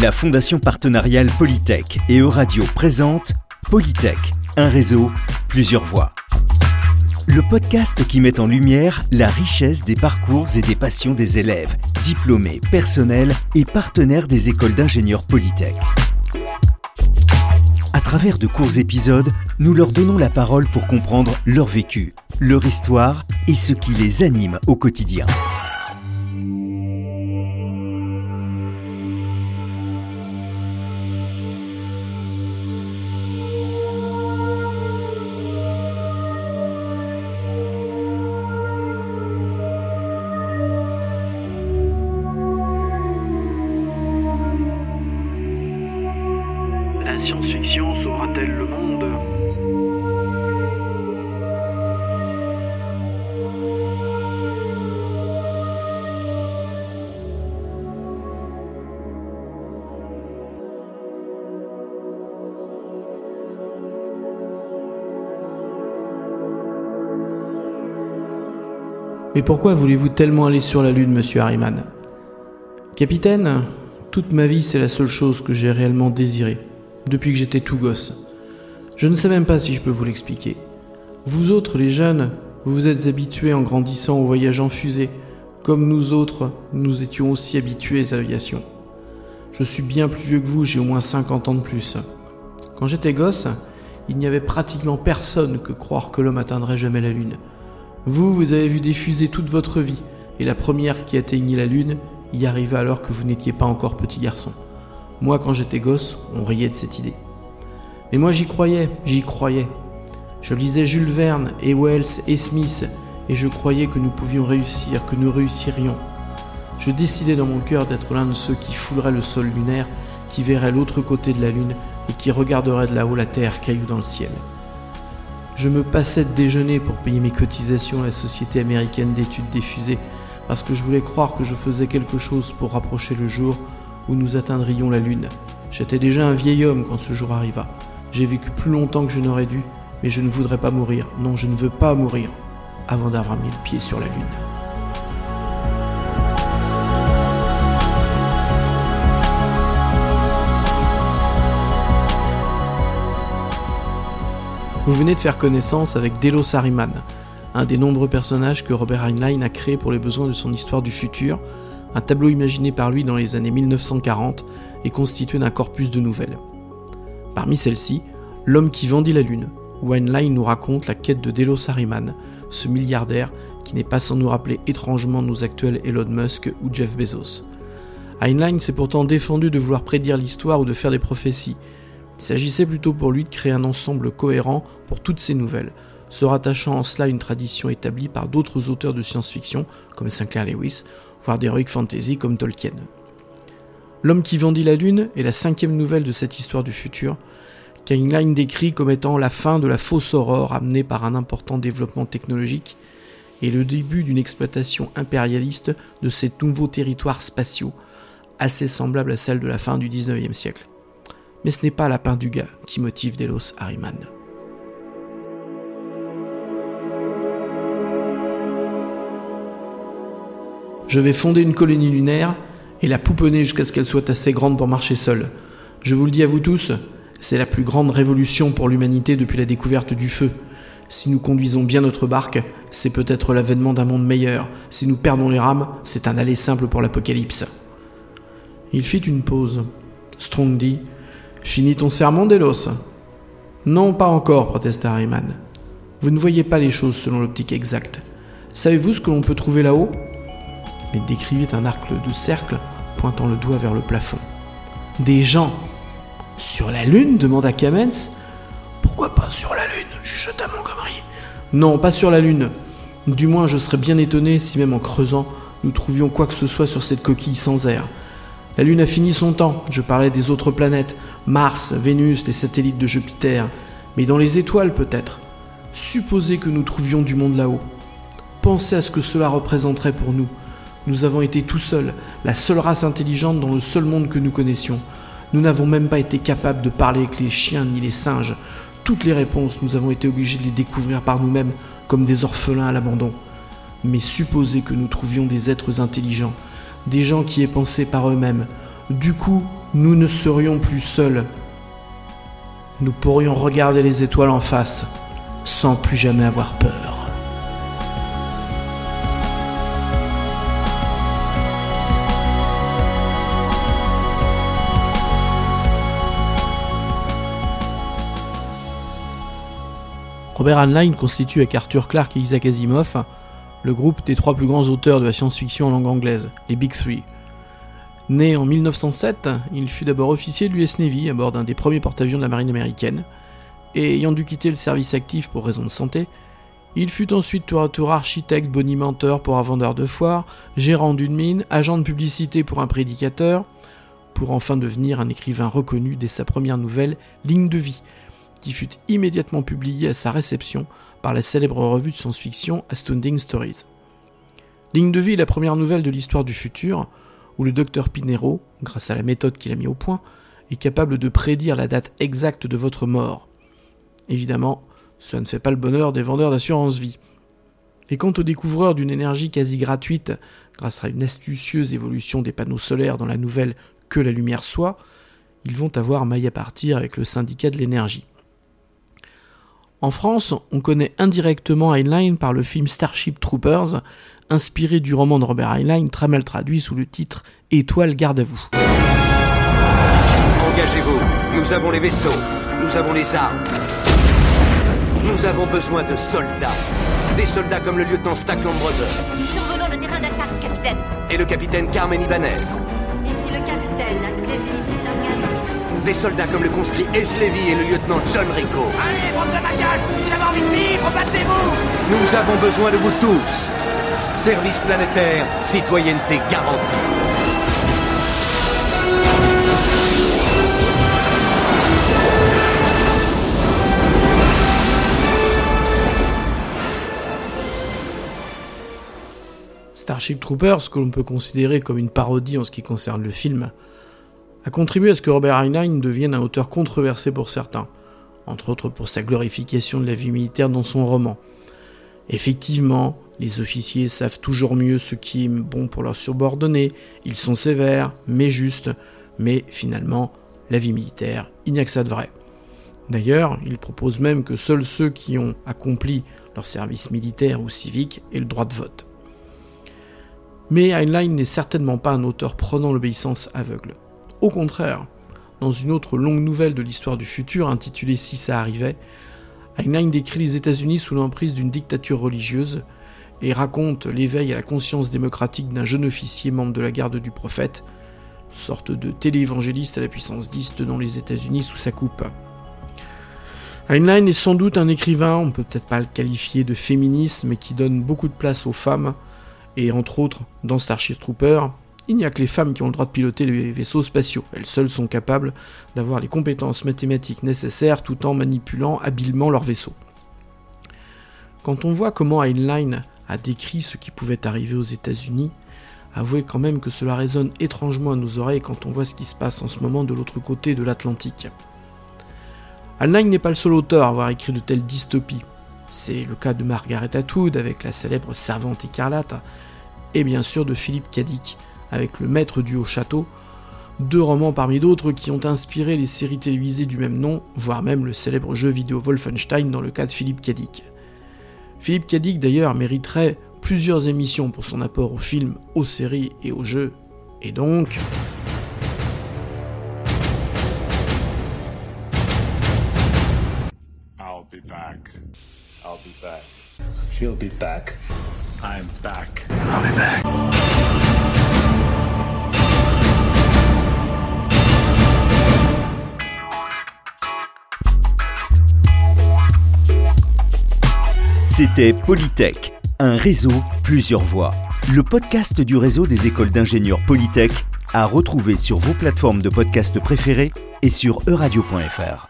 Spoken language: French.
La Fondation partenariale Polytech et Euradio présente Polytech, un réseau, plusieurs voix. Le podcast qui met en lumière la richesse des parcours et des passions des élèves, diplômés, personnels et partenaires des écoles d'ingénieurs Polytech. À travers de courts épisodes, nous leur donnons la parole pour comprendre leur vécu, leur histoire et ce qui les anime au quotidien. Science-fiction sauvera-t-elle le monde Mais pourquoi voulez-vous tellement aller sur la Lune, monsieur Harriman? Capitaine, toute ma vie, c'est la seule chose que j'ai réellement désirée, depuis que j'étais tout gosse. Je ne sais même pas si je peux vous l'expliquer. Vous autres, les jeunes, vous vous êtes habitués en grandissant au voyage en fusée, comme nous autres, nous étions aussi habitués à l'aviation. Je suis bien plus vieux que vous, j'ai au moins 50 ans de plus. Quand j'étais gosse, il n'y avait pratiquement personne que croire que l'homme atteindrait jamais la Lune. Vous, vous avez vu des fusées toute votre vie, et la première qui atteignit la Lune y arriva alors que vous n'étiez pas encore petit garçon. Moi, quand j'étais gosse, on riait de cette idée. Mais moi, j'y croyais, j'y croyais. Je lisais Jules Verne et Wells et Smith, et je croyais que nous pouvions réussir, que nous réussirions. Je décidais dans mon cœur d'être l'un de ceux qui fouleraient le sol lunaire, qui verraient l'autre côté de la Lune et qui regarderaient de là-haut la Terre caillou dans le ciel. Je me passais de déjeuner pour payer mes cotisations à la Société américaine d'études des fusées, parce que je voulais croire que je faisais quelque chose pour rapprocher le jour où nous atteindrions la Lune. J'étais déjà un vieil homme quand ce jour arriva. J'ai vécu plus longtemps que je n'aurais dû, mais je ne voudrais pas mourir. Non, je ne veux pas mourir avant d'avoir mis le pied sur la Lune. Vous venez de faire connaissance avec Delos Harriman, un des nombreux personnages que Robert Heinlein a créé pour les besoins de son histoire du futur, un tableau imaginé par lui dans les années 1940 et constitué d'un corpus de nouvelles. Parmi celles-ci, L'homme qui vendit la Lune, où Heinlein nous raconte la quête de Delos Harriman, ce milliardaire qui n'est pas sans nous rappeler étrangement nos actuels Elon Musk ou Jeff Bezos. Heinlein s'est pourtant défendu de vouloir prédire l'histoire ou de faire des prophéties. Il s'agissait plutôt pour lui de créer un ensemble cohérent pour toutes ces nouvelles, se rattachant en cela à une tradition établie par d'autres auteurs de science-fiction comme Sinclair Lewis, voire d'heroic fantasy comme Tolkien. L'homme qui vendit la Lune est la cinquième nouvelle de cette histoire du futur, qu'Heinlein décrit comme étant la fin de la fausse aurore amenée par un important développement technologique et le début d'une exploitation impérialiste de ces nouveaux territoires spatiaux, assez semblables à celle de la fin du 19e siècle. Mais ce n'est pas la pain du gars qui motive Delos Harriman. Je vais fonder une colonie lunaire et la pouponner jusqu'à ce qu'elle soit assez grande pour marcher seule. Je vous le dis à vous tous, c'est la plus grande révolution pour l'humanité depuis la découverte du feu. Si nous conduisons bien notre barque, c'est peut-être l'avènement d'un monde meilleur. Si nous perdons les rames, c'est un aller simple pour l'apocalypse. Il fit une pause. Strong dit Finis ton serment, Delos Non, pas encore, protesta Harriman. Vous ne voyez pas les choses selon l'optique exacte. Savez-vous ce que l'on peut trouver là-haut? Il décrivait un arc de cercle, pointant le doigt vers le plafond. Des gens sur la Lune demanda Kamens. Pourquoi pas sur la Lune chuchota Montgomery. Non, pas sur la Lune. Du moins, je serais bien étonné si même en creusant, nous trouvions quoi que ce soit sur cette coquille sans air. La Lune a fini son temps, je parlais des autres planètes, Mars, Vénus, les satellites de Jupiter, mais dans les étoiles peut-être. Supposez que nous trouvions du monde là-haut. Pensez à ce que cela représenterait pour nous. Nous avons été tout seuls, la seule race intelligente dans le seul monde que nous connaissions. Nous n'avons même pas été capables de parler avec les chiens ni les singes. Toutes les réponses, nous avons été obligés de les découvrir par nous-mêmes, comme des orphelins à l'abandon. Mais supposez que nous trouvions des êtres intelligents, des gens qui aient pensé par eux-mêmes. Du coup, nous ne serions plus seuls. Nous pourrions regarder les étoiles en face sans plus jamais avoir peur. Robert Heinlein constitue avec Arthur Clarke et Isaac Asimov le groupe des trois plus grands auteurs de la science-fiction en langue anglaise, les Big Three. Né en 1907, il fut d'abord officier de l'US Navy à bord d'un des premiers porte-avions de la marine américaine, et ayant dû quitter le service actif pour raisons de santé, il fut ensuite tour à tour architecte bonimenteur pour un vendeur de foire, gérant d'une mine, agent de publicité pour un prédicateur, pour enfin devenir un écrivain reconnu dès sa première nouvelle, Ligne de vie, qui fut immédiatement publié à sa réception par la célèbre revue de science-fiction Astounding Stories. Ligne de vie est la première nouvelle de l'histoire du futur, où le docteur Pinero, grâce à la méthode qu'il a mis au point, est capable de prédire la date exacte de votre mort. Évidemment, cela ne fait pas le bonheur des vendeurs d'assurance vie. Et quant aux découvreurs d'une énergie quasi gratuite, grâce à une astucieuse évolution des panneaux solaires dans la nouvelle Que la lumière soit, ils vont avoir maille à partir avec le syndicat de l'énergie. En France, on connaît indirectement Heinlein par le film Starship Troopers, inspiré du roman de Robert Heinlein, très mal traduit sous le titre Étoile garde à vous. Engagez-vous, nous avons les vaisseaux, nous avons les armes. Nous avons besoin de soldats. Des soldats comme le lieutenant Stacklon Brother. Nous survolons le terrain d'attaque, capitaine. Et le capitaine Carmen Ibanez. Ici le capitaine, à toutes les unités des soldats comme le conscrit Eslevi et le lieutenant John Rico. Allez, bande de maniaques Si vous avez envie de vivre, battez-vous Nous avons besoin de vous tous Service planétaire, citoyenneté garantie. Starship Troopers, que l'on peut considérer comme une parodie en ce qui concerne le film, a contribué à ce que Robert Heinlein devienne un auteur controversé pour certains, entre autres pour sa glorification de la vie militaire dans son roman. Effectivement, les officiers savent toujours mieux ce qui est bon pour leurs subordonnés, ils sont sévères, mais justes, mais finalement, la vie militaire, il n'y a que ça de vrai. D'ailleurs, il propose même que seuls ceux qui ont accompli leur service militaire ou civique aient le droit de vote. Mais Heinlein n'est certainement pas un auteur prenant l'obéissance aveugle. Au contraire, dans une autre longue nouvelle de l'histoire du futur intitulée Si ça arrivait, Heinlein décrit les États-Unis sous l'emprise d'une dictature religieuse et raconte l'éveil à la conscience démocratique d'un jeune officier membre de la garde du prophète, sorte de téléévangéliste à la puissance 10 tenant les États-Unis sous sa coupe. Heinlein est sans doute un écrivain, on peut peut-être pas le qualifier de féministe, mais qui donne beaucoup de place aux femmes, et entre autres, dans Starship Trooper, il n'y a que les femmes qui ont le droit de piloter les vaisseaux spatiaux. Elles seules sont capables d'avoir les compétences mathématiques nécessaires tout en manipulant habilement leur vaisseau. Quand on voit comment Heinlein a décrit ce qui pouvait arriver aux États-Unis, avouez quand même que cela résonne étrangement à nos oreilles quand on voit ce qui se passe en ce moment de l'autre côté de l'Atlantique. Heinlein n'est pas le seul auteur à avoir écrit de telles dystopies. C'est le cas de Margaret Atwood avec la célèbre Servante écarlate, et bien sûr de Philippe Cadic avec Le Maître du Haut Château, deux romans parmi d'autres qui ont inspiré les séries télévisées du même nom, voire même le célèbre jeu vidéo Wolfenstein dans le cas de Philippe Cadic. Philippe Cadic d'ailleurs mériterait plusieurs émissions pour son apport aux films, aux séries et aux jeux, et donc... I'll be back. I'll be back. She'll be back. I'm back. I'll be back. C'était Polytech, un réseau, plusieurs voix. Le podcast du réseau des écoles d'ingénieurs Polytech à retrouver sur vos plateformes de podcast préférées et sur euradio.fr.